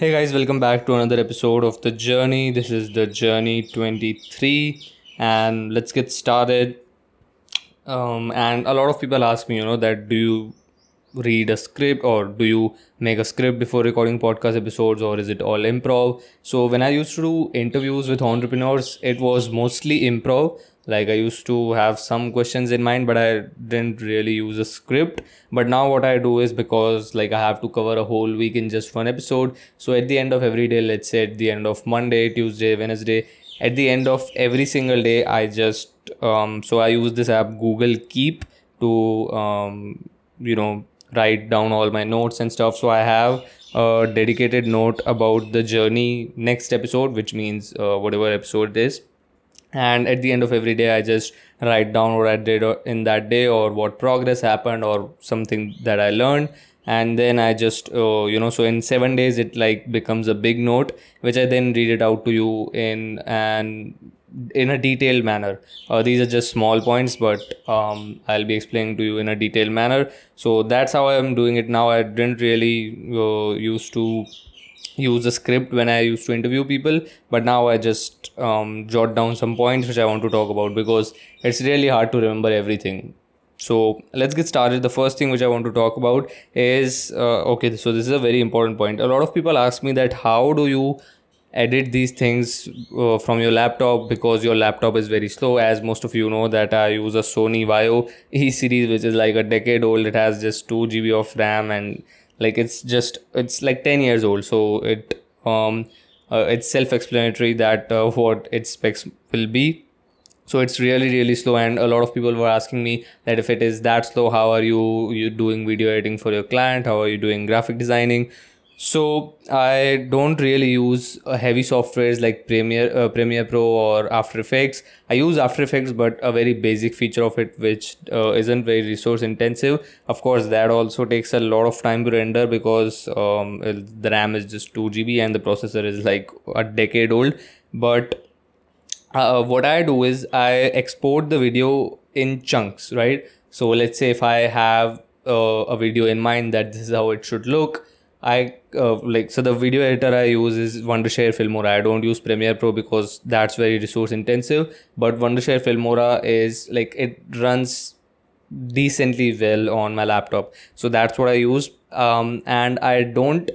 Hey guys, welcome back to another episode of The Journey. This is The Journey 23, and let's get started. Um, and a lot of people ask me, you know, that do you read a script or do you make a script before recording podcast episodes or is it all improv? So, when I used to do interviews with entrepreneurs, it was mostly improv. Like i used to have some questions in mind but i didn't really use a script. But now what i do is because like i have to cover a whole week in just one episode. So at the end of every day let's say at the end of monday tuesday wednesday at the end of every single day i just um, so i use this app google keep to um, you know write down all my notes and stuff. So i have a dedicated note about the journey next episode which means uh, whatever episode it is. And at the end of every day i just write down what i did in that day or what progress happened or something that i learned. And then i just uh, you know so in 7 days it like becomes a big note which i then read it out to you in and in a detailed manner uh, these are just small points but um, i'll be explaining to you in a detailed manner so that's how i'm doing it now i didn't really uh, used to use a script when I used to interview people, but now I just um, jot down some points which I want to talk about because it's really hard to remember everything. So let's get started. The first thing which I want to talk about is uh, okay. So this is a very important point. A lot of people ask me that how do you edit these things uh, from your laptop because your laptop is very slow. As most of you know that i use a sony vaio e series which is like a decade old. It has just 2 gb of ram and like it's just it's like 10 years old. So it um uh, it's self-explanatory that uh, what its specs will be. So it's really really slow. And a lot of people were asking me that if it is that slow how are you you doing video editing for your client? How are you doing graphic designing so I don't really use uh, heavy softwares like Premiere, uh, Premiere Pro or After Effects. I use After Effects, but a very basic feature of it, which uh, isn't very resource intensive. Of course, that also takes a lot of time to render because um, the RAM is just 2 GB and the processor is like a decade old. But uh, what I do is I export the video in chunks, right? So let's say if I have uh, a video in mind that this is how it should look I uh, like so the video editor I use is Wondershare Filmora. I don't use Premiere Pro because that's very resource intensive. But Wondershare Filmora is like it runs decently well on my laptop. So that's what I use. Um, and I don't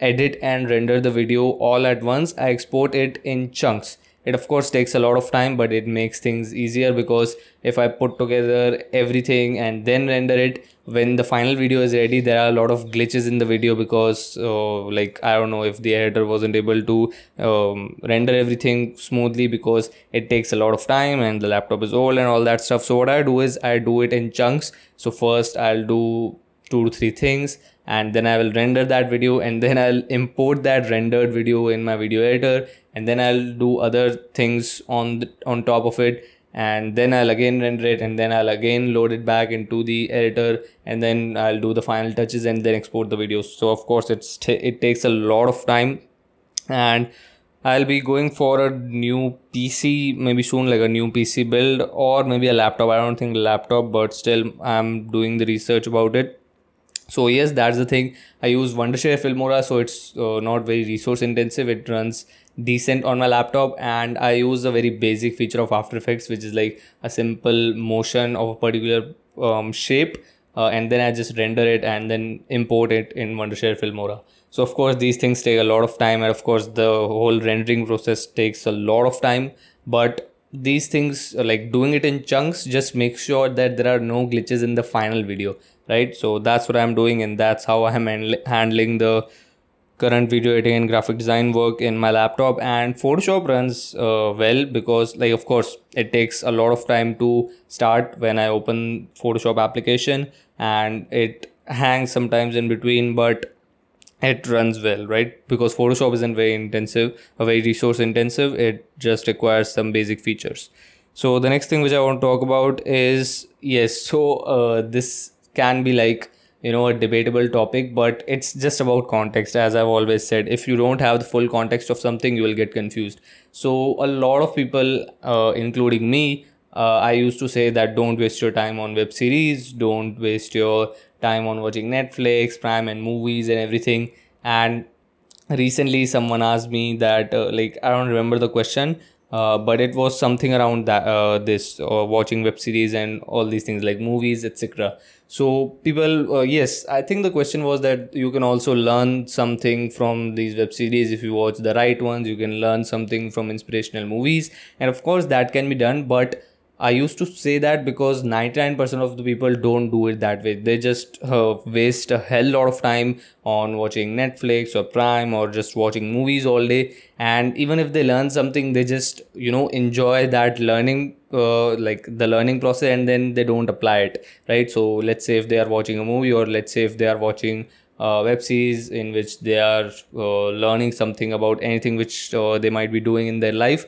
edit and render the video all at once. I export it in chunks it of course takes a lot of time but it makes things easier because if i put together everything and then render it when the final video is ready there are a lot of glitches in the video because uh, like i don't know if the editor wasn't able to um, render everything smoothly because it takes a lot of time and the laptop is old and all that stuff. So what i do is i do it in chunks. So first i'll do two to three things and then I will render that video and then I'll import that rendered video in my video editor and then I'll do other things on the, on top of it and then I'll again render it and then I'll again load it back into the editor and then I'll do the final touches and then export the videos. So of course it's t- it takes a lot of time and I'll be going for a new PC maybe soon like a new PC build or maybe a laptop. I don't think laptop but still I'm doing the research about it so yes that's the thing. I use wondershare filmora so it's uh, not very resource intensive. It runs decent on my laptop and i use a very basic feature of after effects which is like a simple motion of a particular um, shape uh, and then i just render it and then import it in wondershare filmora. So of course these things take a lot of time and of course the whole rendering process takes a lot of time. But these things like doing it in chunks just make sure that there are no glitches in the final video right? So that's what i'm doing and that's how i'm handling the current video editing and graphic design work in my laptop and photoshop runs uh, well because like of course it takes a lot of time to start when i open photoshop application and it hangs sometimes in between but it runs well right? Because photoshop isn't very intensive a very resource intensive it just requires some basic features. So the next thing which i want to talk about is yes so uh, this can be like you know a debatable topic but it's just about context as i've always said if you don't have the full context of something you will get confused so a lot of people uh, including me uh, i used to say that don't waste your time on web series don't waste your time on watching Netflix, Prime, and movies and everything. And recently someone asked me that uh, like i don't remember the question uh, but it was something around that uh, this uh, watching web series and all these things like movies etc so people uh, yes i think the question was that you can also learn something from these web series. If you watch the right ones you can learn something from inspirational movies. And of course that can be done but I used to say that because 99% of the people don't do it that way. They just uh, waste a hell lot of time on watching Netflix or Prime or just watching movies all day. And even if they learn something, they just, you know, enjoy that learning, uh, like the learning process, and then they don't apply it, right? So let's say if they are watching a movie or let's say if they are watching uh, web series in which they are uh, learning something about anything which uh, they might be doing in their life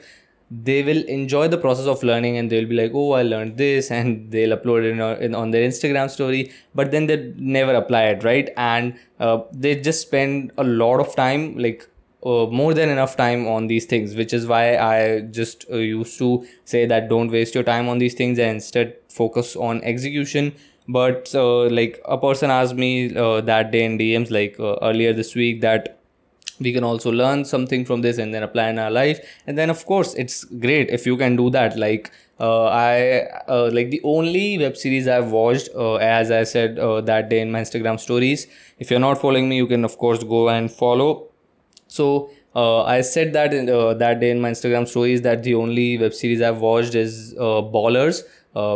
they will enjoy the process of learning and they'll be like oh i learned this and they'll upload it uh, on their instagram story but then they never apply it right? And uh, they just spend a lot of time like uh, more than enough time on these things which is why i just uh, used to say that don't waste your time on these things and instead focus on execution. But uh, like a person asked me uh, that day in dms like earlier this week that we can also learn something from this and then apply in our life. And then of course it's great if you can do that. Like uh, i uh, like the only web series i've watched uh, as i said uh, that day in my instagram stories if you're not following me you can of course go and follow. So uh, I said that in, uh, that day in my Instagram stories that the only web series I've watched is Ballers,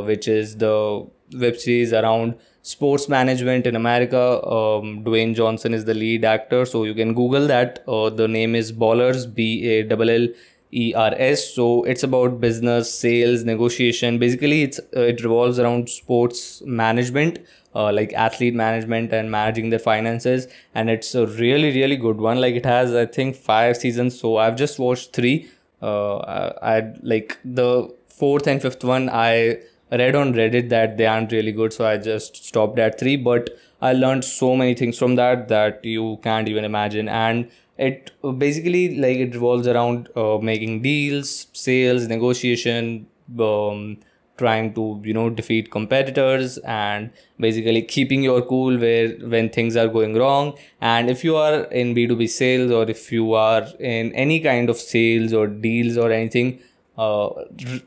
which is the web series around sports management in America. Um, Dwayne Johnson is the lead actor, so you can Google that. Uh, the name is Ballers, B A L L E R S. So it's about business, sales, negotiation. Basically, it's uh, it revolves around sports management. Uh, like athlete management and managing their finances and it's a really really good one like it has i think five seasons so i've just watched three uh, i i like the fourth and fifth one i read on Reddit that they aren't really good, so I just stopped at three. But I learned so many things from that that you can't even imagine. And it basically like it revolves around uh, making deals, sales, negotiation, um, trying to you know defeat competitors and basically keeping your cool where when things are going wrong and if you are in b2b sales or if you are in any kind of sales or deals or anything uh,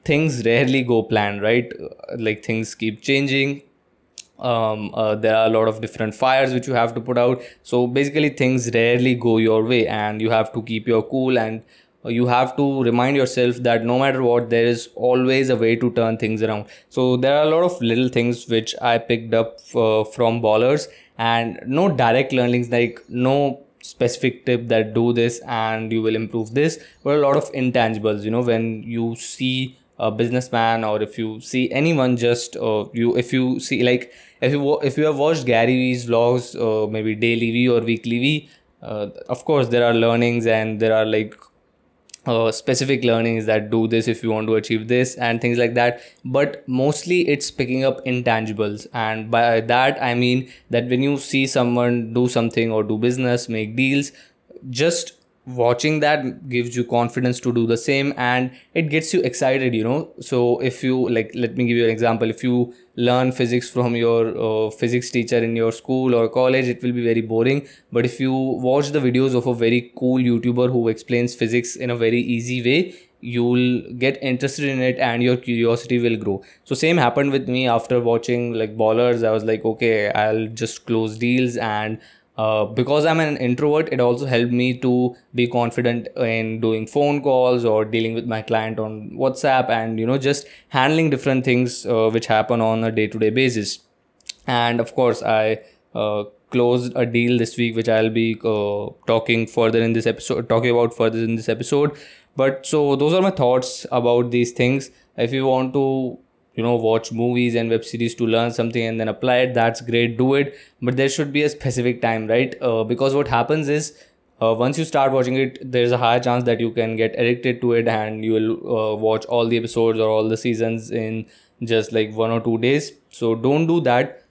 things rarely go planned, right? Like things keep changing. Um, uh, there are a lot of different fires which you have to put out. So basically, things rarely go your way, and you have to keep your cool and you have to remind yourself that no matter what there is always a way to turn things around so there are a lot of little things which i picked up uh, from ballers and no direct learnings like no specific tip that do this and you will improve this. But a lot of intangibles you know when you see a businessman or if you see anyone just uh, you if you see like if you if you have watched Gary Vee's vlogs uh, maybe DailyVee or weekly V uh, of course there are learnings and there are like uh, specific learnings that do this if you want to achieve this and things like that. But mostly it's picking up intangibles. And by that i mean that when you see someone do something or do business make deals just watching that gives you confidence to do the same and it gets you excited you know? So if you like let me give you an example. If you learn physics from your uh, physics teacher in your school or college it will be very boring. But if you watch the videos of a very cool youtuber who explains physics in a very easy way you'll get interested in it and your curiosity will grow. So same happened with me after watching like ballers. I was like okay i'll just close deals and uh, because I'm an introvert, it also helped me to be confident in doing phone calls or dealing with my client on WhatsApp and you know just handling different things uh, which happen on a day-to-day basis. And of course, I uh, closed a deal this week, which I'll be uh, talking further in this episode, talking about further in this episode. But so those are my thoughts about these things. If you want to you know watch movies and web series to learn something and then apply it. That's great. Do it. But there should be a specific time right? Uh, because what happens is uh, once you start watching it there's a higher chance that you can get addicted to it and you will uh, watch all the episodes or all the seasons in just like one or two days. So don't do that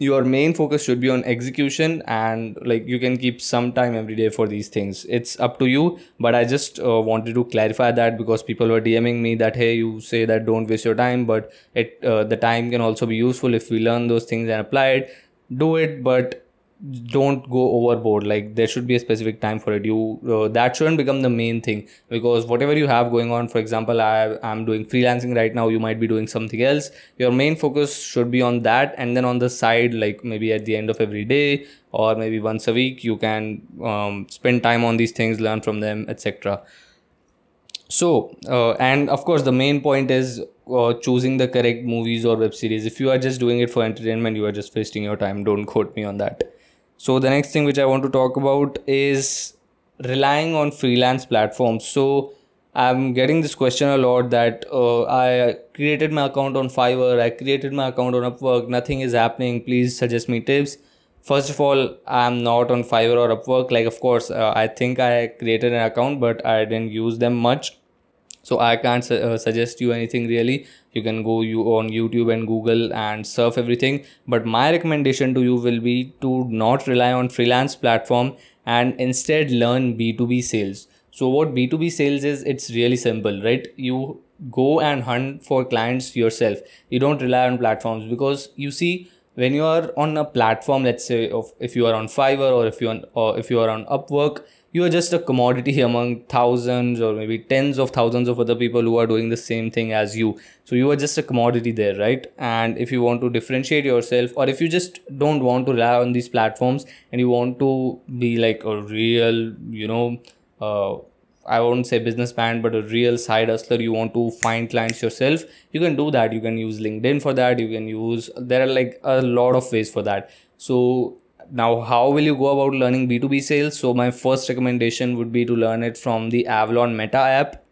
your main focus should be on execution and like you can keep some time every day for these things. It's up to you but i just uh, wanted to clarify that because people were dming me that hey you say that don't waste your time but it uh, the time can also be useful if we learn those things and apply it. Do it but don't go overboard. Like there should be a specific time for it. You uh, that shouldn't become the main thing. Because whatever you have going on for example i am doing freelancing right now you might be doing something else. Your main focus should be on that. And then on the side like maybe at the end of every day or maybe once a week you can um, spend time on these things learn from them etc so uh, and of course the main point is uh, choosing the correct movies or web series. If you are just doing it for entertainment you are just wasting your time. Don't quote me on that so the next thing which i want to talk about is relying on freelance platforms. So i'm getting this question a lot that uh, i created my account on fiverr i created my account on upwork nothing is happening please suggest me tips. First of all i'm not on fiverr or upwork like of course uh, i think i created an account but i didn't use them much so i can't su- uh, suggest you anything really. You can go you on youtube and google and surf everything. But my recommendation to you will be to not rely on freelance platform and instead learn b2b sales. So what b2b sales is it's really simple right? You go and hunt for clients yourself. You don't rely on platforms because you see when you are on a platform let's say of if you are on fiverr or if you on or if you are on upwork you are just a commodity among thousands or maybe tens of thousands of other people who are doing the same thing as you so you are just a commodity there right and if you want to differentiate yourself or if you just don't want to rely on these platforms and you want to be like a real you know uh, I won't say businessman, but a real side hustler. You want to find clients yourself. You can do that. You can use LinkedIn for that. You can use, there are like a lot of ways for that. So now how will you go about learning b2b sales? So my first recommendation would be to learn it from the avalon meta app.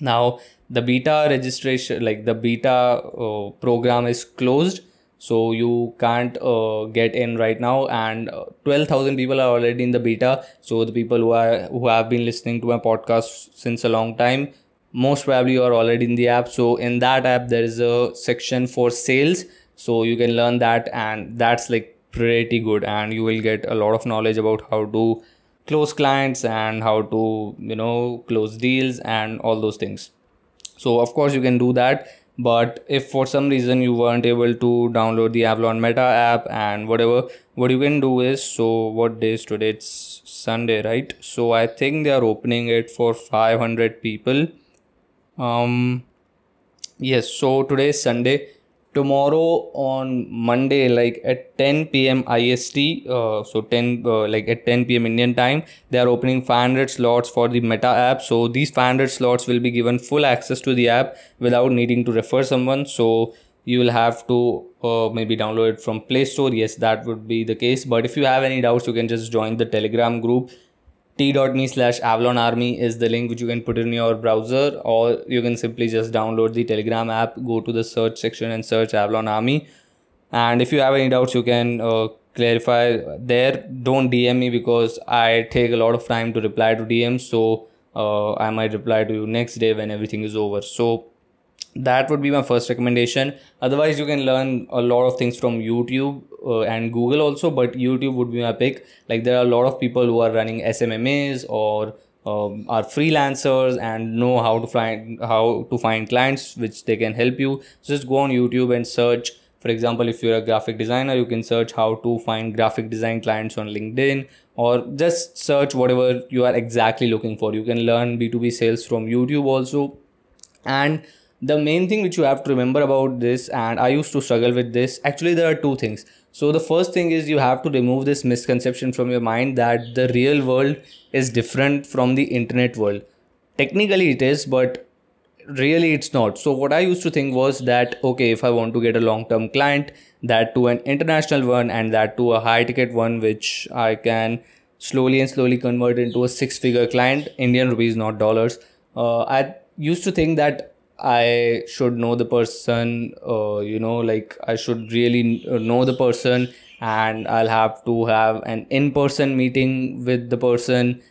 Now the beta registration like the beta uh, program is closed. So you can't uh, get in right now. And uh, 12000 people are already in the beta. So the people who are who have been listening to my podcast since a long time most probably you are already in the app. So in that app there is a section for sales. So you can learn that. And that's like pretty good and you will get a lot of knowledge about how to close clients and how to you know close deals and all those things. So of course you can do that but if for some reason you weren't able to download the avalon meta app and whatever what you can do is so what day is today? It's sunday right? So i think they are opening it for 500 people. Um yes so today is sunday tomorrow on Monday, like at 10 p.m. IST, uh, so 10 uh, like at 10 p.m. Indian time, they are opening 500 slots for the Meta app. So these 500 slots will be given full access to the app without needing to refer someone. So you will have to uh, maybe download it from Play Store. Yes, that would be the case. But if you have any doubts, you can just join the Telegram group t.me slash avalon army is the link which you can put in your browser or you can simply just download the telegram app go to the search section and search avalon army. And if you have any doubts you can uh, clarify there. Don't dm me because i take a lot of time to reply to dms so uh, i might reply to you next day when everything is over. So that would be my first recommendation. Otherwise you can learn a lot of things from youtube uh, and google also but youtube would be my pick. Like there are a lot of people who are running smmas or um, are freelancers and know how to find how to find clients which they can help you. So just go on youtube and search. For example if you're a graphic designer you can search how to find graphic design clients on linkedin or just search whatever you are exactly looking for. You can learn b2b sales from youtube also. And the main thing which you have to remember about this and i used to struggle with this actually there are two things. So the first thing is you have to remove this misconception from your mind that the real world is different from the internet world. Technically it is but really it's not. So what i used to think was that okay if i want to get a long term client that to an international one and that to a high ticket one which i can slowly and slowly convert into a six figure client indian rupees not dollars. Uh, i used to think that I should know the person, uh, you know, like I should really uh, know the person and I'll have to have an in person meeting with the person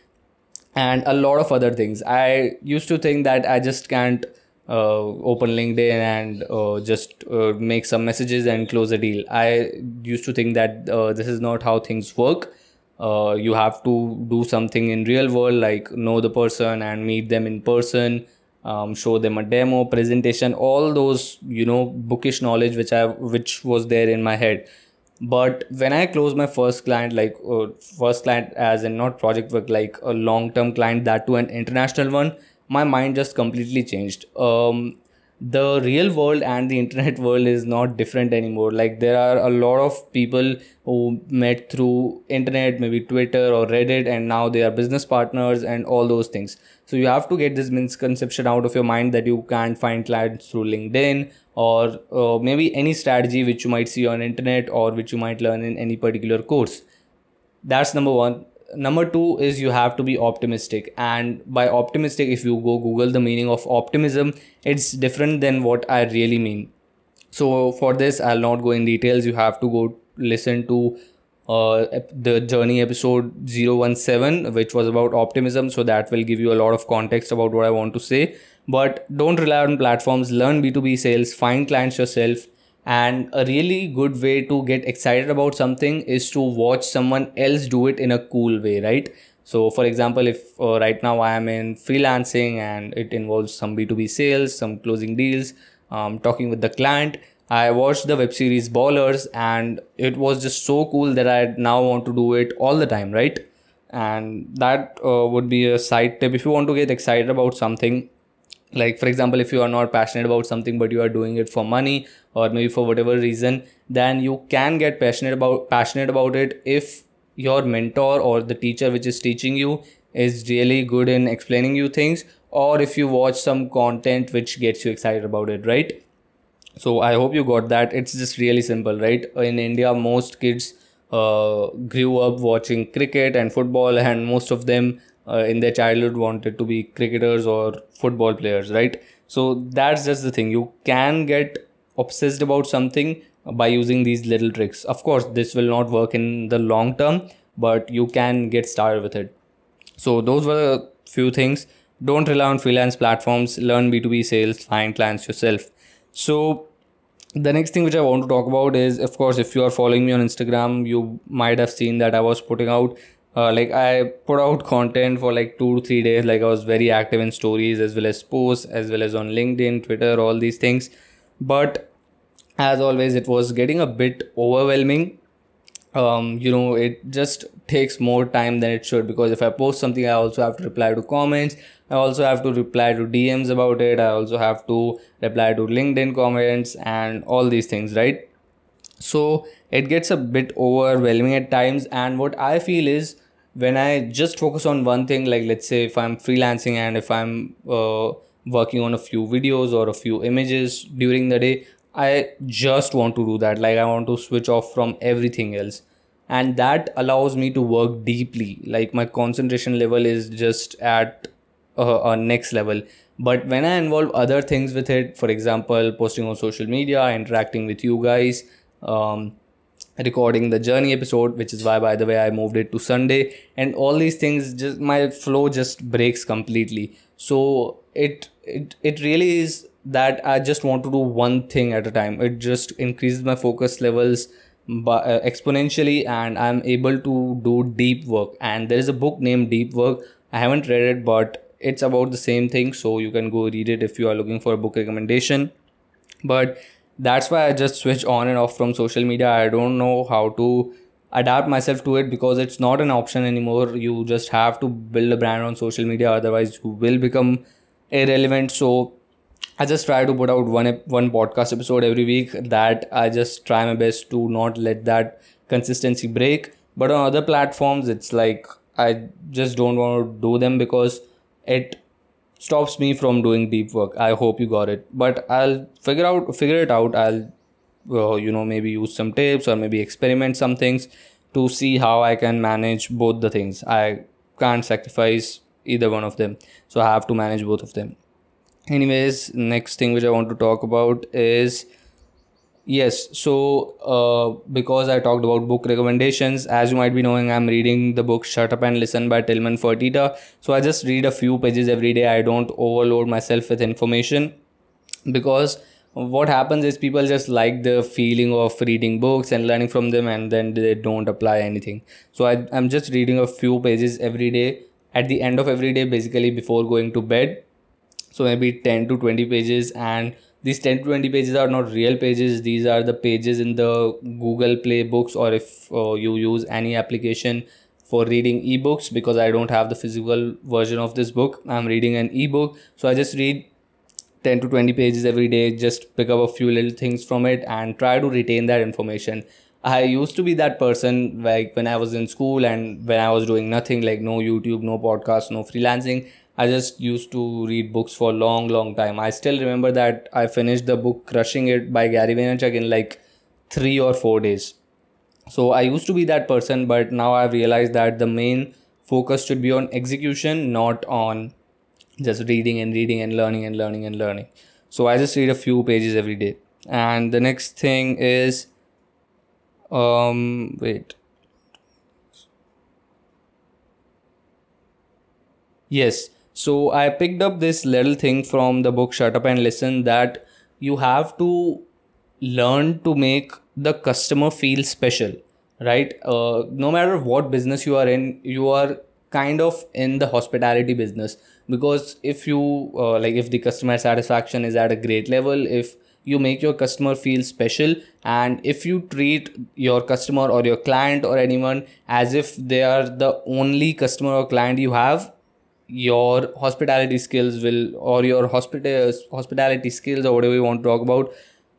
and a lot of other things. I used to think that I just can't uh, open LinkedIn and uh, just uh, make some messages and close a deal. I used to think that uh, this is not how things work. Uh, you have to do something in real world like know the person and meet them in person um, show them a demo presentation all those you know bookish knowledge which i which was there in my head. But when i close my first client like uh, first client as in not project work like a long term client that to an international one my mind just completely changed. Um, the real world and the internet world is not different anymore. Like there are a lot of people who met through internet maybe twitter or reddit and now they are business partners and all those things. So you have to get this misconception out of your mind that you can't find clients through linkedin or uh, maybe any strategy which you might see on internet or which you might learn in any particular course. That's number one number two is you have to be optimistic. And by optimistic if you go google the meaning of optimism it's different than what i really mean. So for this i'll not go in details. You have to go listen to uh, the journey episode 017 which was about optimism. So that will give you a lot of context about what i want to say. But don't rely on platforms. Learn b2b sales. Find clients yourself and a really good way to get excited about something is to watch someone else do it in a cool way right? So for example if uh, right now i am in freelancing and it involves some b2b sales some closing deals um, talking with the client i watched the web series ballers and it was just so cool that i now want to do it all the time right? And that uh, would be a side tip. If you want to get excited about something like for example if you are not passionate about something but you are doing it for money or maybe for whatever reason then you can get passionate about passionate about it if your mentor or the teacher which is teaching you is really good in explaining you things or if you watch some content which gets you excited about it right? So i hope you got that. It's just really simple right? In india most kids uh, grew up watching cricket and football and most of them uh, in their childhood wanted to be cricketers or football players right? So that's just the thing. You can get obsessed about something by using these little tricks. Of course this will not work in the long term but you can get started with it. So those were a few things. Don't rely on freelance platforms. Learn b2b sales. Find clients yourself. So the next thing which i want to talk about is of course if you are following me on instagram you might have seen that i was putting out uh, like I put out content for like two to three days. Like I was very active in stories as well as posts, as well as on LinkedIn, Twitter, all these things. But as always, it was getting a bit overwhelming. Um, you know, it just takes more time than it should because if I post something, I also have to reply to comments. I also have to reply to DMs about it. I also have to reply to LinkedIn comments and all these things, right? So it gets a bit overwhelming at times. And what I feel is when I just focus on one thing, like let's say if I'm freelancing and if I'm uh, working on a few videos or a few images during the day, I just want to do that. Like I want to switch off from everything else. And that allows me to work deeply. Like my concentration level is just at a, a next level. But when I involve other things with it, for example, posting on social media, interacting with you guys, um, recording the journey episode which is why by the way i moved it to sunday. And all these things just my flow just breaks completely. So it it, it really is that i just want to do one thing at a time. It just increases my focus levels by, uh, exponentially and i'm able to do deep work. And there is a book named deep work. I haven't read it but it's about the same thing. So you can go read it if you are looking for a book recommendation. But that's why I just switch on and off from social media. I don't know how to adapt myself to it because it's not an option anymore. You just have to build a brand on social media, otherwise you will become irrelevant. So I just try to put out one one podcast episode every week. That I just try my best to not let that consistency break. But on other platforms, it's like I just don't want to do them because it stops me from doing deep work. I hope you got it. But i'll figure out figure it out. I'll uh, you know maybe use some tips or maybe experiment some things to see how i can manage both the things. I can't sacrifice either one of them. So i have to manage both of them. Anyways next thing which i want to talk about is Yes, so uh, because I talked about book recommendations, as you might be knowing, I'm reading the book Shut Up and Listen by Tilman Fertitta. So I just read a few pages every day. I don't overload myself with information because what happens is people just like the feeling of reading books and learning from them and then they don't apply anything. So I, I'm just reading a few pages every day at the end of every day, basically before going to bed. So maybe 10 to 20 pages and these 10 to 20 pages are not real pages. These are the pages in the google play books or if uh, you use any application for reading ebooks because i don't have the physical version of this book. I'm reading an ebook. So i just read 10 to 20 pages every day just pick up a few little things from it and try to retain that information i used to be that person like when i was in school and when i was doing nothing like no youtube no podcast no freelancing I just used to read books for a long, long time. I still remember that I finished the book Crushing It by Gary Vaynerchuk in like three or four days. So I used to be that person, but now I've realized that the main focus should be on execution, not on just reading and reading and learning and learning and learning. So I just read a few pages every day. And the next thing is, um, wait. Yes. So I picked up this little thing from the book Shut Up and Listen that you have to learn to make the customer feel special, right? Uh, no matter what business you are in, you are kind of in the hospitality business because if you uh, like if the customer satisfaction is at a great level if you make your customer feel special. And if you treat your customer or your client or anyone as if they are the only customer or client you have your hospitality skills will or your hospital hospitality skills or whatever you want to talk about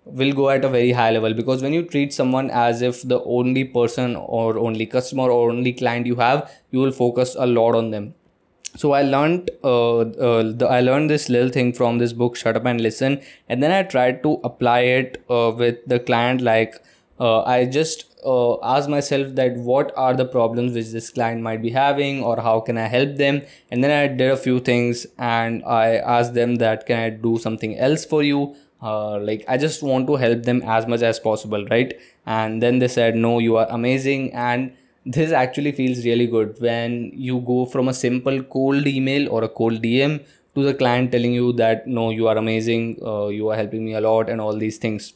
will go at a very high level. Because when you treat someone as if the only person or only customer or only client you have you will focus a lot on them so i learned uh, uh, the, i learned this little thing from this book shut up and listen and then i tried to apply it uh, with the client like uh, i just uh, ask myself that what are the problems which this client might be having or how can i help them? And then i did a few things and i asked them that can i do something else for you? Uh, like i just want to help them as much as possible right? And then they said no you are amazing and this actually feels really good when you go from a simple cold email or a cold dm to the client telling you that no you are amazing uh, you are helping me a lot and all these things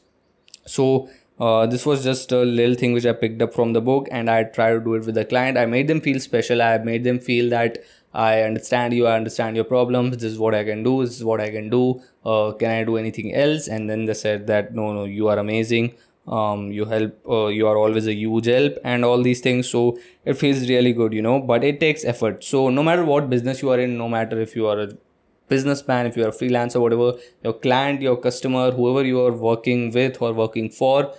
so uh, this was just a little thing which I picked up from the book, and I tried to do it with the client. I made them feel special. I made them feel that I understand you. I understand your problems. This is what I can do. This is what I can do. Uh, can I do anything else? And then they said that no, no, you are amazing. Um, you help. Uh, you are always a huge help, and all these things. So it feels really good, you know. But it takes effort. So no matter what business you are in, no matter if you are a businessman, if you are a freelancer, whatever, your client, your customer, whoever you are working with or working for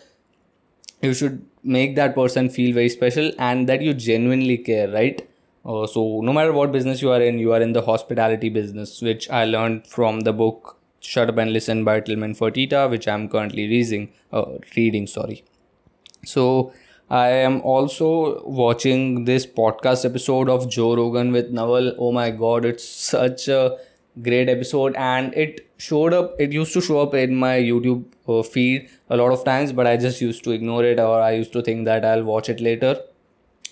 you should make that person feel very special and that you genuinely care right uh, so no matter what business you are in you are in the hospitality business which i learned from the book shut up and listen by Tilman Fertitta which i'm currently reading uh, reading sorry. So i am also watching this podcast episode of joe rogan with naval. Oh my god it's such a great episode. And it showed up it used to show up in my youtube uh, feed a lot of times but i just used to ignore it or i used to think that i'll watch it later.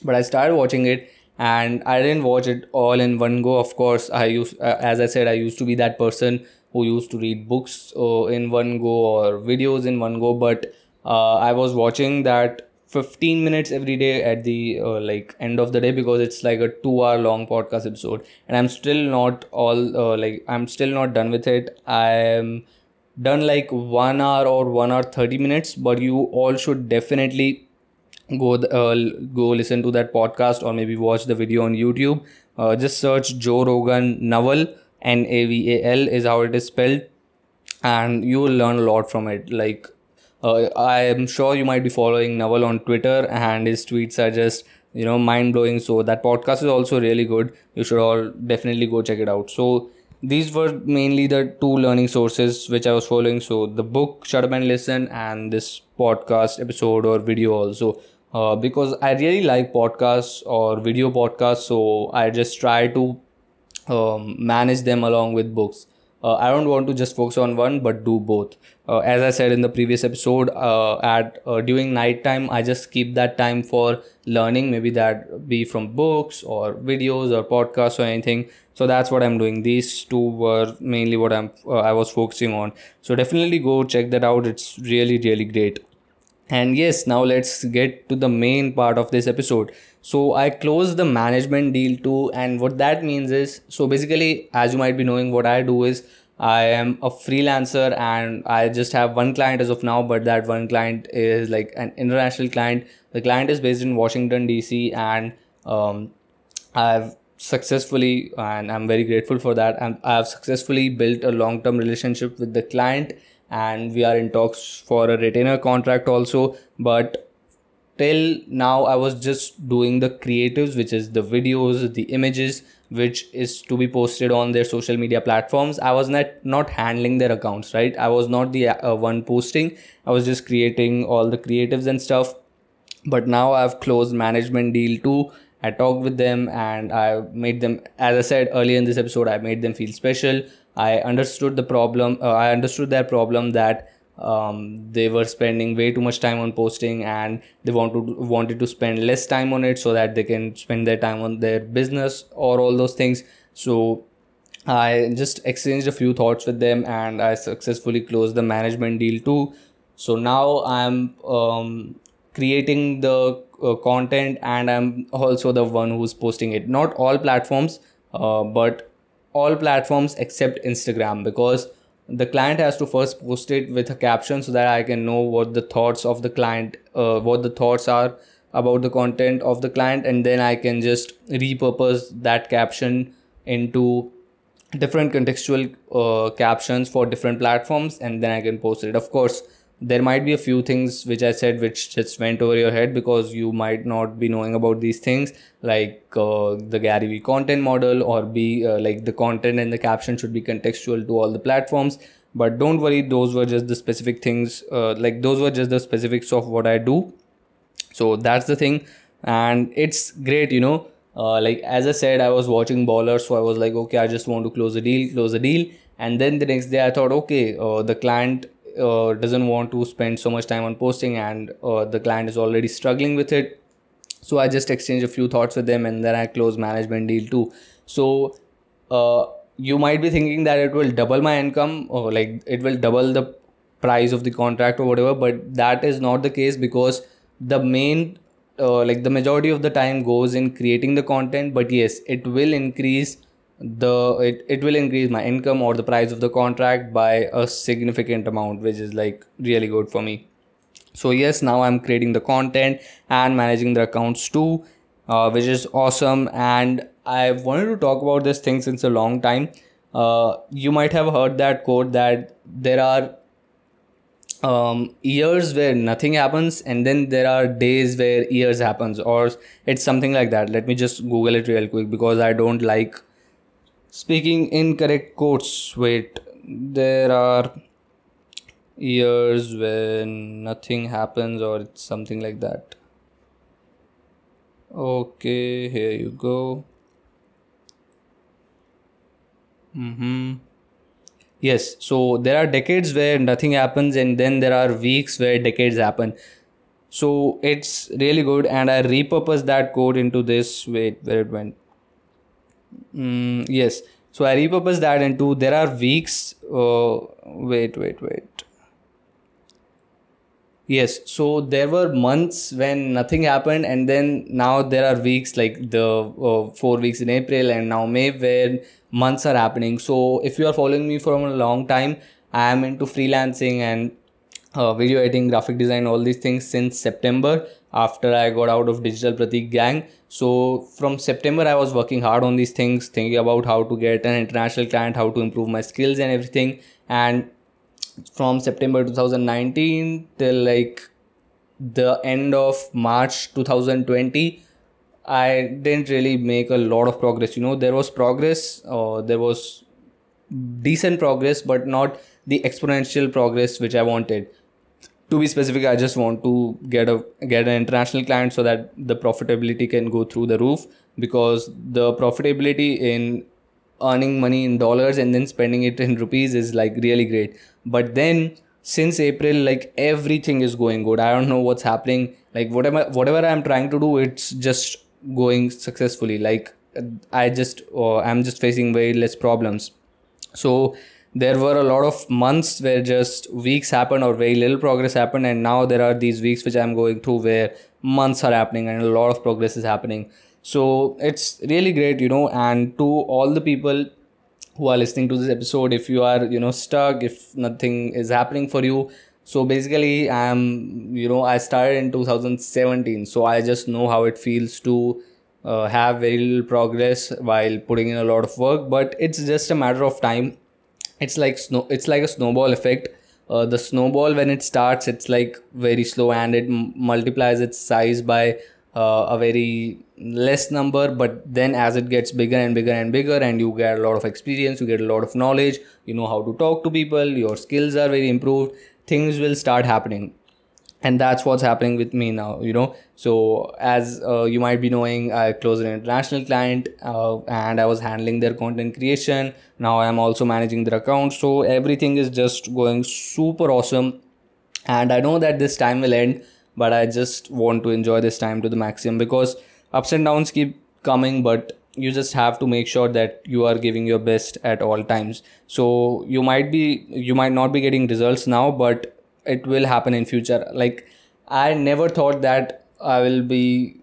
But i started watching it and i didn't watch it all in one go. Of course i used uh, as i said i used to be that person who used to read books uh, in one go or videos in one go but uh, i was watching that 15 minutes every day at the uh, like end of the day because it's like a 2 hour long podcast episode and i'm still not all uh, like i'm still not done with it. I'm done like 1 hour or 1 hour 30 minutes but you all should definitely go uh, go listen to that podcast or maybe watch the video on youtube. Uh, just search joe rogan naval n a v a l is how it is spelled and you will learn a lot from it like uh, I am sure you might be following Naval on Twitter, and his tweets are just you know mind blowing. So that podcast is also really good. You should all definitely go check it out. So these were mainly the two learning sources which I was following. So the book Shut Up and Listen, and this podcast episode or video also. Uh, because I really like podcasts or video podcasts, so I just try to um, manage them along with books uh, I don't want to just focus on one, but do both. Uh, as I said in the previous episode, uh, at uh, during night time, I just keep that time for learning. Maybe that be from books or videos or podcasts or anything. So that's what I'm doing. These two were mainly what I'm uh, I was focusing on. So definitely go check that out. It's really really great. And yes, now let's get to the main part of this episode. So I closed the management deal too, and what that means is so basically, as you might be knowing, what I do is I am a freelancer and I just have one client as of now, but that one client is like an international client. The client is based in Washington, DC, and um, I've successfully, and I'm very grateful for that. And I've successfully built a long term relationship with the client, and we are in talks for a retainer contract also. But till now, I was just doing the creatives, which is the videos, the images which is to be posted on their social media platforms. I was not not handling their accounts right? I was not the uh, one posting. I was just creating all the creatives and stuff. But now i've closed management deal too. I talked with them and i made them as i said earlier in this episode i made them feel special. I understood the problem uh, i understood their problem that um, they were spending way too much time on posting and they want to wanted to spend less time on it so that they can spend their time on their business or all those things. So i just exchanged a few thoughts with them and i successfully closed the management deal too. So now i'm um, creating the uh, content and i'm also the one who's posting it. Not all platforms uh, but all platforms except instagram because the client has to first post it with a caption so that I can know what the thoughts of the client, uh, what the thoughts are about the content of the client, and then I can just repurpose that caption into different contextual uh, captions for different platforms, and then I can post it. Of course, there might be a few things which I said which just went over your head because you might not be knowing about these things, like uh, the Gary Vee content model, or be uh, like the content and the caption should be contextual to all the platforms. But don't worry, those were just the specific things, uh, like those were just the specifics of what I do. So that's the thing, and it's great, you know. Uh, like as I said, I was watching Ballers, so I was like, okay, I just want to close a deal, close a deal, and then the next day I thought, okay, uh, the client uh, doesn't want to spend so much time on posting and uh, the client is already struggling with it. So i just exchange a few thoughts with them and then i close management deal too. So uh, you might be thinking that it will double my income or like it will double the price of the contract or whatever but that is not the case because the main uh, like the majority of the time goes in creating the content but yes it will increase the it, it will increase my income or the price of the contract by a significant amount which is like really good for me. So yes now i'm creating the content and managing the accounts too uh, which is awesome. And i wanted to talk about this thing since a long time. Uh, you might have heard that quote that there are um, years where nothing happens and then there are days where years happens or it's something like that. Let me just google it real quick because i don't like speaking incorrect quotes wait. There are years when nothing happens or it's something like that. Okay here you go. Mm-hmm. Yes so there are decades where nothing happens and then there are weeks where decades happen. So it's really good and i repurposed that code into this. Wait where it went Mm, yes. So I repurpose that into there are weeks. Uh, wait, wait, wait. Yes. So there were months when nothing happened, and then now there are weeks like the uh, four weeks in April and now May where months are happening. So if you are following me from a long time, I am into freelancing and uh, video editing, graphic design, all these things since September after I got out of Digital Pratik gang. So from September, I was working hard on these things, thinking about how to get an international client, how to improve my skills and everything. And from September 2019 till like the end of March 2020, I didn't really make a lot of progress. You know, there was progress, uh, there was decent progress, but not the exponential progress which I wanted to be specific i just want to get a get an international client so that the profitability can go through the roof because the profitability in earning money in dollars and then spending it in rupees is like really great. But then since april like everything is going good. I don't know what's happening. Like whatever whatever i'm trying to do it's just going successfully. Like i just uh, i'm just facing very less problems. So there were a lot of months where just weeks happened or very little progress happened and now there are these weeks which i'm going through where months are happening and a lot of progress is happening. So it's really great you know and to all the people who are listening to this episode if you are you know stuck if nothing is happening for you so basically i'm you know i started in 2017 so i just know how it feels to uh, have very little progress while putting in a lot of work but it's just a matter of time it's like snow it's like a snowball effect. Uh, the snowball when it starts it's like very slow and it m- multiplies its size by uh, a very less number but then as it gets bigger and bigger and bigger and you get a lot of experience you get a lot of knowledge you know how to talk to people your skills are very improved things will start happening and that's what's happening with me now you know. So as uh, you might be knowing i closed an international client uh, and i was handling their content creation. Now i am also managing their account. So everything is just going super awesome. And i know that this time will end but i just want to enjoy this time to the maximum because ups and downs keep coming but you just have to make sure that you are giving your best at all times. So you might be you might not be getting results now but it will happen in future. Like i never thought that i will be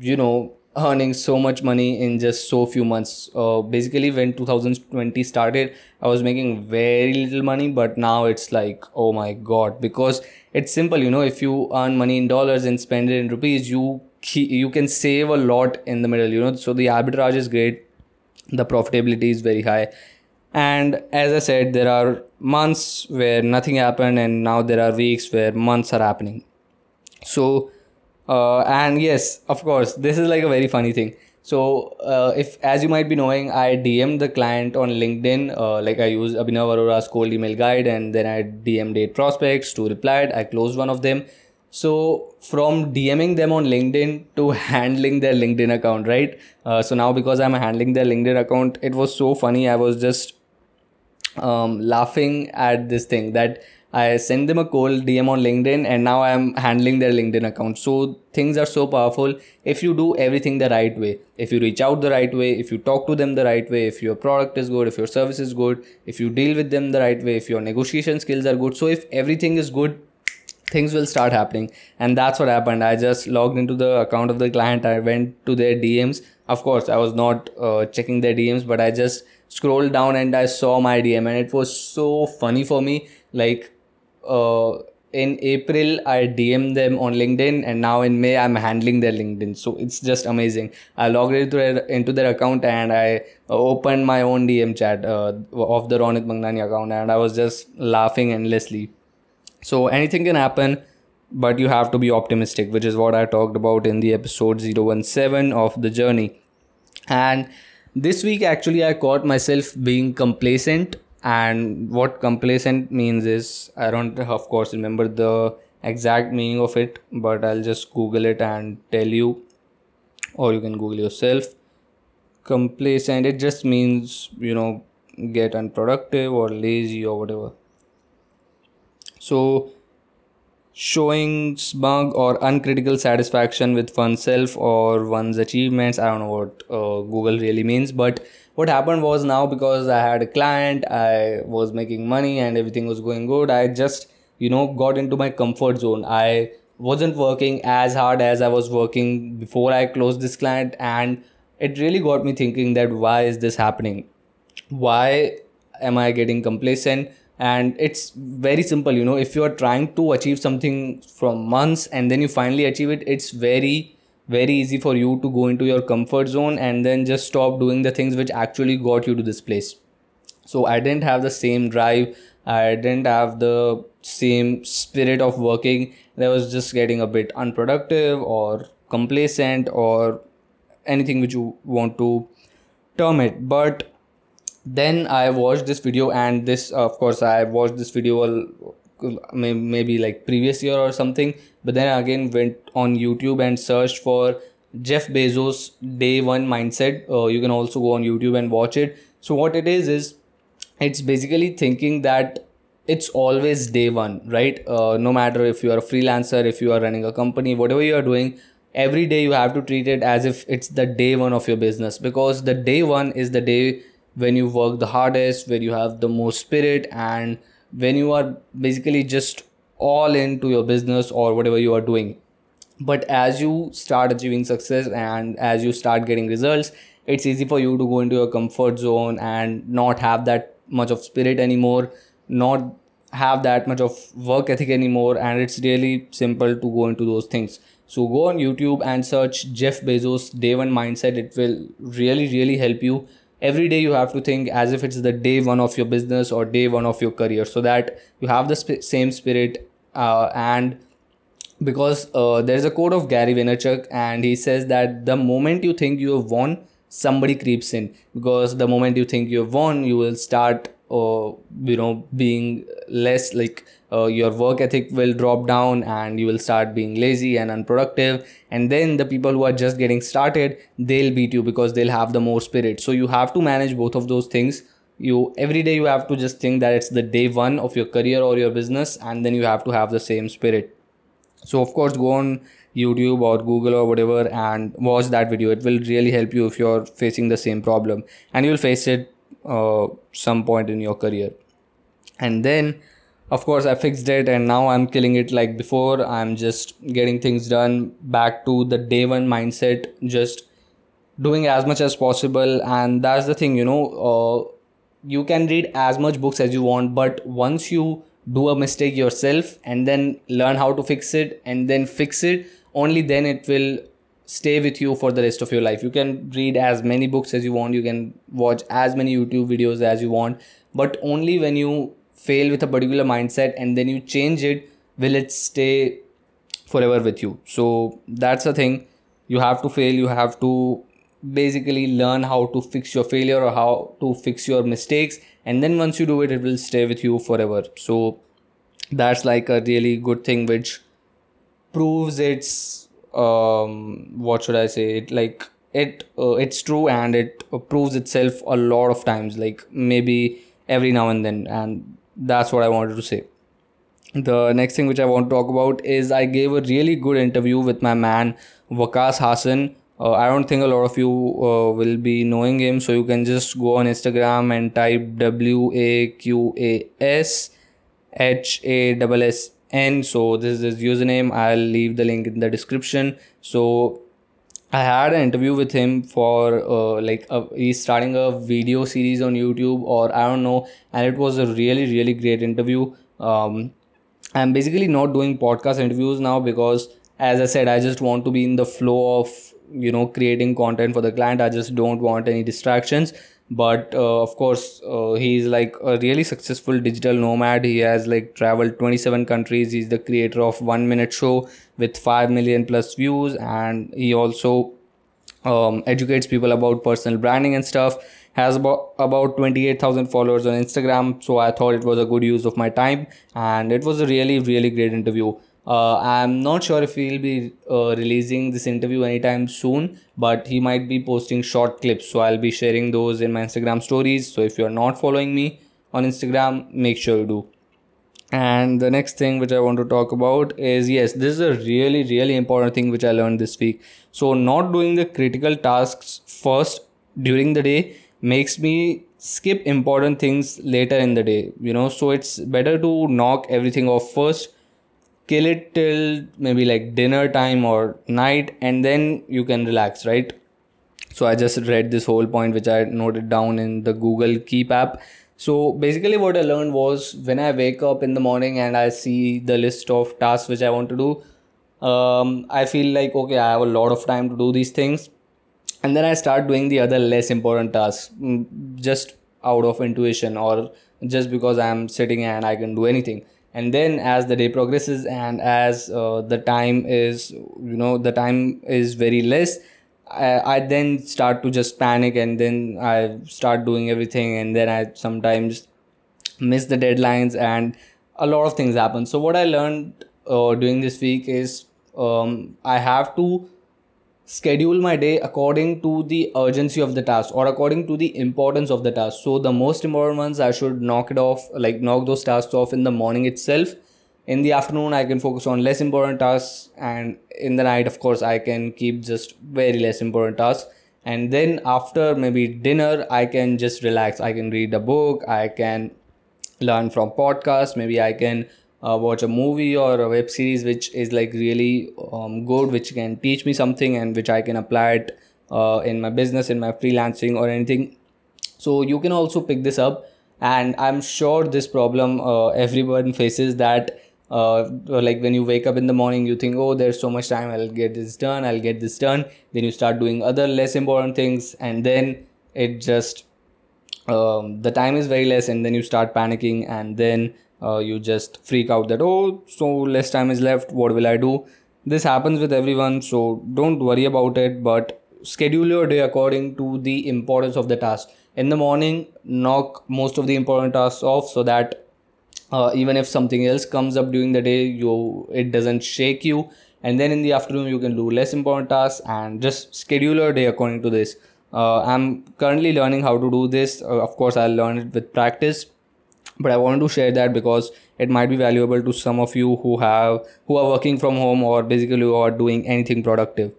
you know earning so much money in just so few months. Uh, basically when 2020 started i was making very little money but now it's like oh my god. Because it's simple you know if you earn money in dollars and spend it in rupees you you can save a lot in the middle you know. So the arbitrage is great. The profitability is very high and as i said there are months where nothing happened and now there are weeks where months are happening. So uh, and yes of course this is like a very funny thing. So uh, if as you might be knowing i dm'd the client on linkedin uh, like i use abhinav arora's cold email guide and then i dm'd eight prospects two replied i closed one of them. So from dming them on linkedin to handling their linkedin account right? Uh, so now because i'm handling their linkedin account it was so funny i was just um, laughing at this thing that I send them a cold DM on LinkedIn and now I'm handling their LinkedIn account. So things are so powerful if you do everything the right way. If you reach out the right way, if you talk to them the right way, if your product is good, if your service is good, if you deal with them the right way, if your negotiation skills are good. So if everything is good, things will start happening. And that's what happened. I just logged into the account of the client. I went to their DMs. Of course, I was not uh, checking their DMs, but I just scrolled down and I saw my DM and it was so funny for me. Like uh, in April, I DM them on LinkedIn and now in May, I'm handling their LinkedIn. So it's just amazing. I logged into their, into their account and I opened my own DM chat uh, of the Ronit Mangnani account and I was just laughing endlessly. So anything can happen but you have to be optimistic which is what i talked about in the episode 017 of the journey and this week actually i caught myself being complacent and what complacent means is i don't of course remember the exact meaning of it but i'll just google it and tell you or you can google yourself. Complacent it just means you know get unproductive or lazy or whatever. So showing smug or uncritical satisfaction with oneself or one's achievements. I don't know what uh, Google really means, but what happened was now because I had a client, I was making money and everything was going good, I just, you know, got into my comfort zone. I wasn't working as hard as I was working before I closed this client, and it really got me thinking that why is this happening? Why am I getting complacent? And it's very simple you know if you are trying to achieve something from months and then you finally achieve it it's very very easy for you to go into your comfort zone and then just stop doing the things which actually got you to this place. So i didn't have the same drive. I didn't have the same spirit of working i was just getting a bit unproductive or complacent or anything which you want to term it. But then i watched this video and this of course i watched this video maybe like previous year or something. But then I again went on youtube and searched for jeff bezos day one mindset. Uh, you can also go on youtube and watch it. So what it is is it's basically thinking that it's always day one right? Uh, no matter if you are a freelancer if you are running a company whatever you are doing every day you have to treat it as if it's the day one of your business. Because the day one is the day when you work the hardest where you have the most spirit and when you are basically just all into your business or whatever you are doing. But as you start achieving success and as you start getting results it's easy for you to go into your comfort zone and not have that much of spirit anymore not have that much of work ethic anymore and it's really simple to go into those things. So go on youtube and search jeff bezos day one mindset. It will really really help you every day you have to think as if it's the day one of your business or day one of your career so that you have the sp- same spirit uh, and because uh, there's a quote of Gary Vaynerchuk and he says that the moment you think you have won somebody creeps in. Because the moment you think you have won you will start uh, you know being less like uh, your work ethic will drop down and you will start being lazy and unproductive. And then the people who are just getting started they'll beat you because they'll have the more spirit. So you have to manage both of those things. You every day you have to just think that it's the day one of your career or your business and then you have to have the same spirit. So of course go on youtube or google or whatever and watch that video. It will really help you if you're facing the same problem. And you'll face it uh, some point in your career. And then of course i fixed it and now i'm killing it like before i'm just getting things done back to the day one mindset just doing as much as possible. And that's the thing you know uh, you can read as much books as you want but once you do a mistake yourself and then learn how to fix it and then fix it only then it will stay with you for the rest of your life. You can read as many books as you want. You can watch as many youtube videos as you want. But only when you fail with a particular mindset and then you change it will it stay forever with you? So that's the thing. You have to fail. You have to basically learn how to fix your failure or how to fix your mistakes. And then once you do it it will stay with you forever. So that's like a really good thing which proves it's um what should i say? It like it uh, it's true and it proves itself a lot of times. Like maybe every now and then. And that's what I wanted to say. The next thing which I want to talk about is I gave a really good interview with my man Waqas Hassan. Uh, I don't think a lot of you uh, will be knowing him, so you can just go on Instagram and type W A Q A S H A S S N. So this is his username. I'll leave the link in the description. So I had an interview with him for uh, like a, he's starting a video series on YouTube or I don't know, and it was a really really great interview. Um, I'm basically not doing podcast interviews now because, as I said, I just want to be in the flow of you know creating content for the client. I just don't want any distractions but uh, of course uh, he's like a really successful digital nomad. He has like traveled 27 countries. He's the creator of one minute show with 5 million plus views. And he also um, educates people about personal branding and stuff. Has about about 28000 followers on instagram. So i thought it was a good use of my time. And it was a really really great interview uh, I'm not sure if he'll be uh, releasing this interview anytime soon, but he might be posting short clips. So I'll be sharing those in my Instagram stories. So if you're not following me on Instagram, make sure you do. And the next thing which I want to talk about is yes, this is a really, really important thing which I learned this week. So, not doing the critical tasks first during the day makes me skip important things later in the day, you know. So, it's better to knock everything off first kill it till maybe like dinner time or night and then you can relax right? So i just read this whole point which i noted down in the google keep app. So basically what i learned was when i wake up in the morning and i see the list of tasks which i want to do um, i feel like okay i have a lot of time to do these things. And then i start doing the other less important tasks mm, just out of intuition or just because i'm sitting and i can do anything and then as the day progresses and as uh, the time is you know the time is very less I, I then start to just panic and then i start doing everything and then i sometimes miss the deadlines and a lot of things happen. So what i learned uh, during this week is um, i have to schedule my day according to the urgency of the task or according to the importance of the task. So the most important ones i should knock it off like knock those tasks off in the morning itself. In the afternoon i can focus on less important tasks and in the night of course i can keep just very less important tasks. And then after maybe dinner i can just relax. I can read a book. I can learn from podcasts. Maybe i can uh, watch a movie or a web series which is like really um, good which can teach me something and which i can apply it uh, in my business in my freelancing or anything. So you can also pick this up and i'm sure this problem uh, everyone faces that uh, like when you wake up in the morning you think oh there's so much time i'll get this done i'll get this done. Then you start doing other less important things and then it just um, the time is very less and then you start panicking and then uh, you just freak out that oh so less time is left. What will i do? This happens with everyone so don't worry about it but schedule your day according to the importance of the task. In the morning knock most of the important tasks off so that uh, even if something else comes up during the day you it doesn't shake you. And then in the afternoon you can do less important tasks and just schedule your day according to this. Uh, i'm currently learning how to do this. Uh, of course i'll learn it with practice but i wanted to share that because it might be valuable to some of you who have who are working from home or basically who are doing anything productive.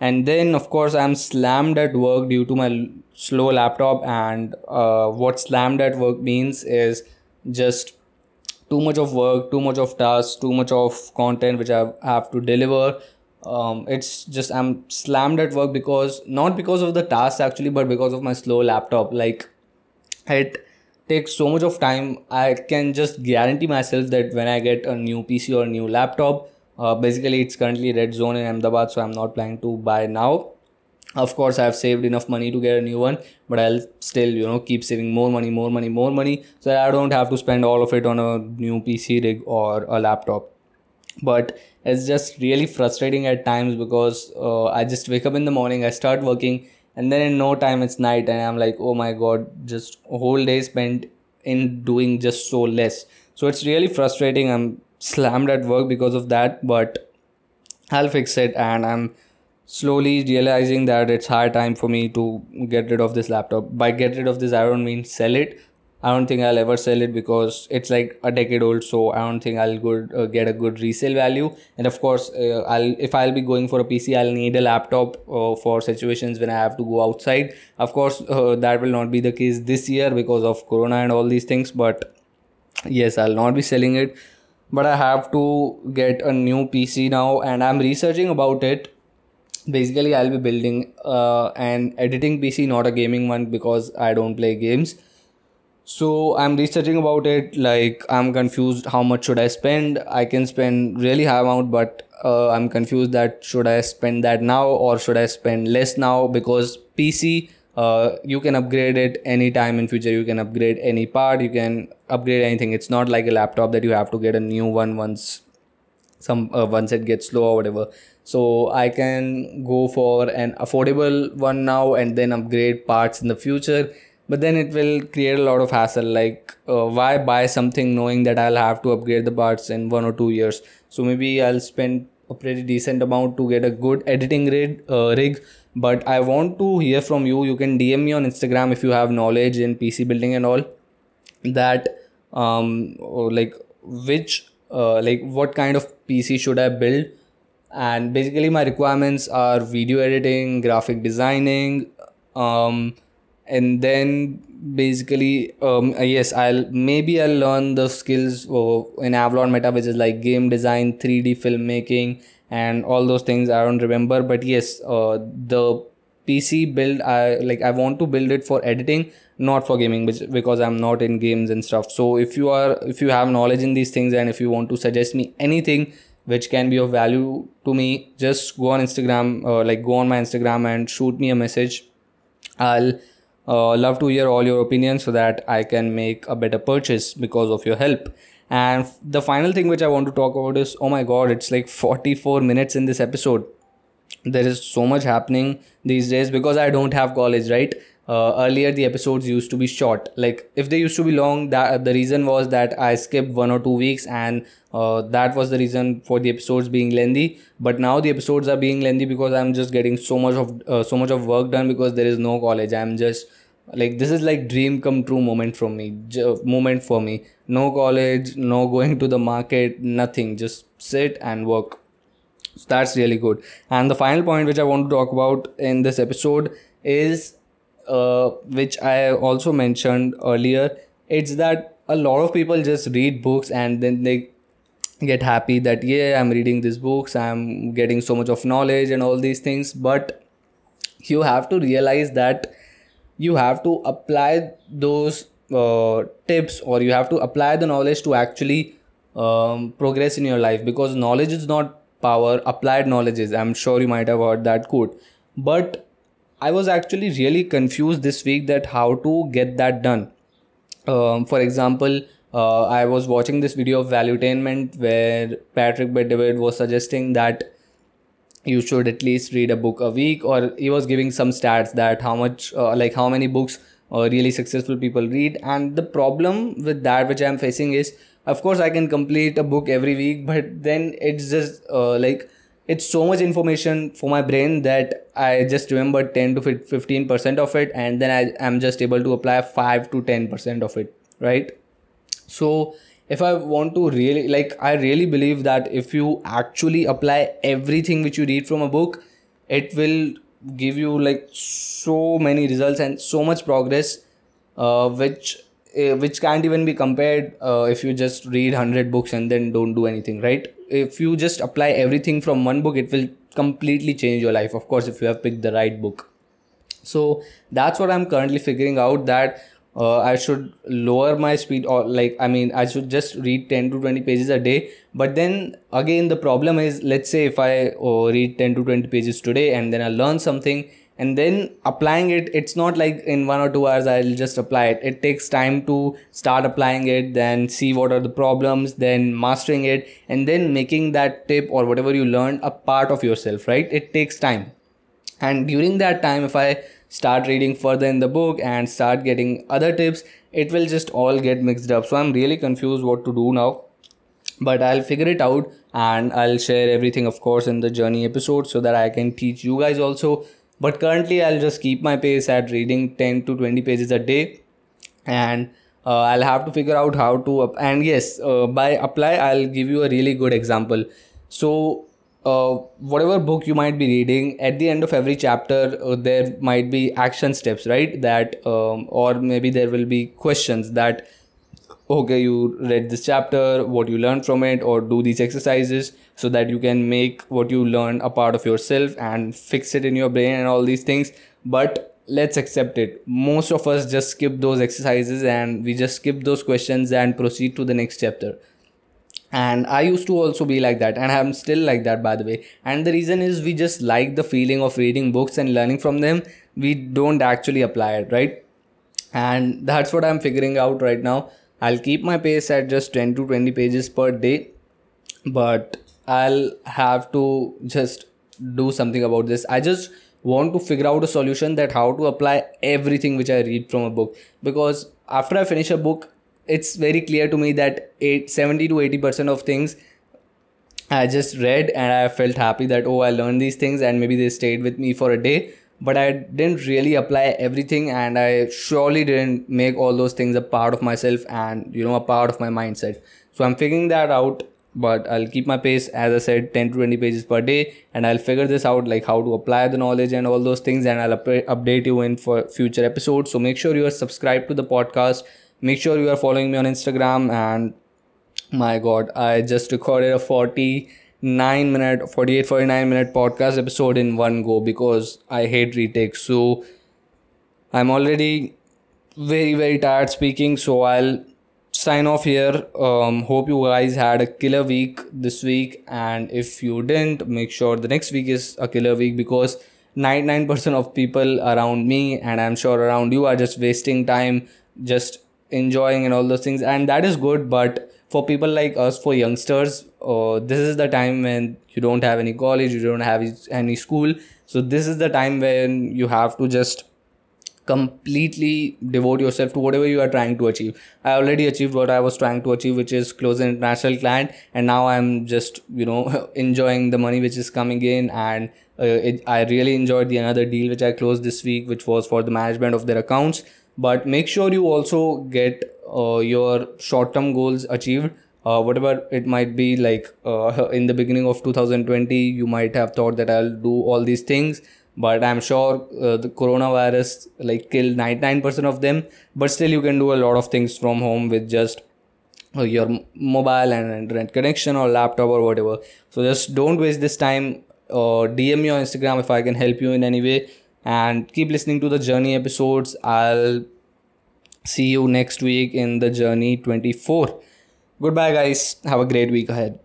And then of course i'm slammed at work due to my slow laptop. And uh, what slammed at work means is just too much of work too much of tasks too much of content which i have to deliver. Um, it's just i'm slammed at work because not because of the tasks actually but because of my slow laptop. Like it takes so much of time i can just guarantee myself that when i get a new pc or new laptop uh, basically it's currently red zone in ahmedabad so i'm not planning to buy now. Of course i've saved enough money to get a new one but i'll still you know keep saving more money more money more money so that i don't have to spend all of it on a new pc rig or a laptop. But it's just really frustrating at times because uh, i just wake up in the morning i start working and then in no time it's night and i'm like oh my god just whole day spent in doing just so less so it's really frustrating i'm slammed at work because of that but i'll fix it and i'm slowly realizing that it's high time for me to get rid of this laptop. By get rid of this, I don't mean sell it. I don't think I'll ever sell it because it's like a decade old. So I don't think I'll good uh, get a good resale value. And of course, uh, I'll if I'll be going for a PC, I'll need a laptop uh, for situations when I have to go outside. Of course, uh, that will not be the case this year because of Corona and all these things. But yes, I'll not be selling it. But I have to get a new PC now, and I'm researching about it basically i'll be building uh, an editing pc not a gaming one because i don't play games so i'm researching about it like i'm confused how much should i spend. I can spend really high amount but uh, i'm confused that should i spend that now or should i spend less now? Because pc uh, you can upgrade it anytime in future. You can upgrade any part. You can upgrade anything. It's not like a laptop that you have to get a new one once some uh, once it gets slow or whatever. So i can go for an affordable one now and then upgrade parts in the future but then it will create a lot of hassle like uh, why buy something knowing that i'll have to upgrade the parts in one or two years? So maybe i'll spend a pretty decent amount to get a good editing rig, uh, rig. But i want to hear from you. You can dm me on instagram if you have knowledge in pc building and all. That um like which uh, like what kind of pc should i build? And basically my requirements are video editing graphic designing um, and then basically um, uh, yes i'll maybe i'll learn the skills uh, in avalon meta which is like game design 3d filmmaking and all those things i don't remember. But yes uh, the pc build i like i want to build it for editing not for gaming which, because i'm not in games and stuff. So if you are if you have knowledge in these things and if you want to suggest me anything which can be of value to me just go on instagram uh, like go on my instagram and shoot me a message. I'll uh, love to hear all your opinions so that i can make a better purchase because of your help. And the final thing which i want to talk about is oh my god it's like 44 minutes in this episode. There is so much happening these days because i don't have college right uh, earlier the episodes used to be short. Like if they used to be long that the reason was that i skipped one or two weeks and uh, that was the reason for the episodes being lengthy. But now the episodes are being lengthy because i'm just getting so much of uh, so much of work done because there is no college. I'm just like this is like dream come true moment from me j- moment for me. No college no going to the market nothing. Just sit and work. So that's really good. And the final point which i want to talk about in this episode is uh, which I also mentioned earlier, it's that a lot of people just read books and then they get happy that yeah i'm reading these books i'm getting so much of knowledge and all these things. But you have to realize that you have to apply those uh, tips or you have to apply the knowledge to actually um, progress in your life because knowledge is not power applied knowledge is. I'm sure you might have heard that quote. But i was actually really confused this week that how to get that done. Um, for example uh, i was watching this video of valuetainment where patrick bet was suggesting that you should at least read a book a week or he was giving some stats that how much uh, like how many books uh, really successful people read. And the problem with that which i'm facing is of course i can complete a book every week but then it's just uh, like it's so much information for my brain that i just remember 10 to 15% of it and then i am just able to apply 5 to 10% of it right? So if i want to really like i really believe that if you actually apply everything which you read from a book it will give you like so many results and so much progress uh, which uh, which can't even be compared uh, if you just read 100 books and then don't do anything right if you just apply everything from one book it will completely change your life. Of course if you have picked the right book. So that's what i'm currently figuring out that uh, i should lower my speed or like i mean i should just read 10 to 20 pages a day. But then again the problem is let's say if i uh, read 10 to 20 pages today and then i learn something and then applying it it's not like in one or two hours i'll just apply it. It takes time to start applying it then see what are the problems then mastering it and then making that tip or whatever you learned a part of yourself right? It takes time. And during that time if i start reading further in the book and start getting other tips it will just all get mixed up. So i'm really confused what to do now. But i'll figure it out and i'll share everything of course in the journey episode so that i can teach you guys also but currently i'll just keep my pace at reading 10 to 20 pages a day. And uh, i'll have to figure out how to up- and yes uh, by apply i'll give you a really good example. So uh, whatever book you might be reading at the end of every chapter uh, there might be action steps right? That um, or maybe there will be questions that okay you read this chapter what you learned from it or do these exercises so that you can make what you learn a part of yourself and fix it in your brain and all these things. But let's accept it. Most of us just skip those exercises and we just skip those questions and proceed to the next chapter. And i used to also be like that and i'm still like that by the way. And the reason is we just like the feeling of reading books and learning from them. We don't actually apply it right? And that's what i'm figuring out right now I'll keep my pace at just 10 to 20 pages per day, but I'll have to just do something about this. I just want to figure out a solution that how to apply everything which I read from a book because after I finish a book, it's very clear to me that 8, 70 to 80% of things I just read and I felt happy that oh I learned these things and maybe they stayed with me for a day but I didn't really apply everything and I surely didn't make all those things a part of myself and you know a part of my mindset. So I'm figuring that out but I'll keep my pace as I said 10 to 20 pages per day and I'll figure this out like how to apply the knowledge and all those things and I'll up- update you in for future episodes. So make sure you are subscribed to the podcast. Make sure you are following me on Instagram and my god, I just recorded a 40 9 minute 48 49 minute podcast episode in one go because i hate retakes. So i'm already very very tired speaking. So i'll sign off here. Um, hope you guys had a killer week this week. And if you didn't make sure the next week is a killer week because 99% of people around me and i'm sure around you are just wasting time just enjoying and all those things. And that is good but for people like us for youngsters uh, this is the time when you don't have any college you don't have any school. So this is the time when you have to just completely devote yourself to whatever you are trying to achieve. I already achieved what i was trying to achieve which is close an international client and now i'm just you know enjoying the money which is coming in and uh, it, i really enjoyed the another deal which i closed this week which was for the management of their accounts. But make sure you also get uh, your short term goals achieved uh, whatever it might be like uh, in the beginning of 2020 you might have thought that i'll do all these things but i'm sure uh, the coronavirus like killed 99% of them but still you can do a lot of things from home with just uh, your mobile and internet connection or laptop or whatever. So just don't waste this time uh, dm me on instagram if i can help you in any way and keep listening to the journey episodes. I'll see you next week in the journey 24 goodbye guys. Have a great week ahead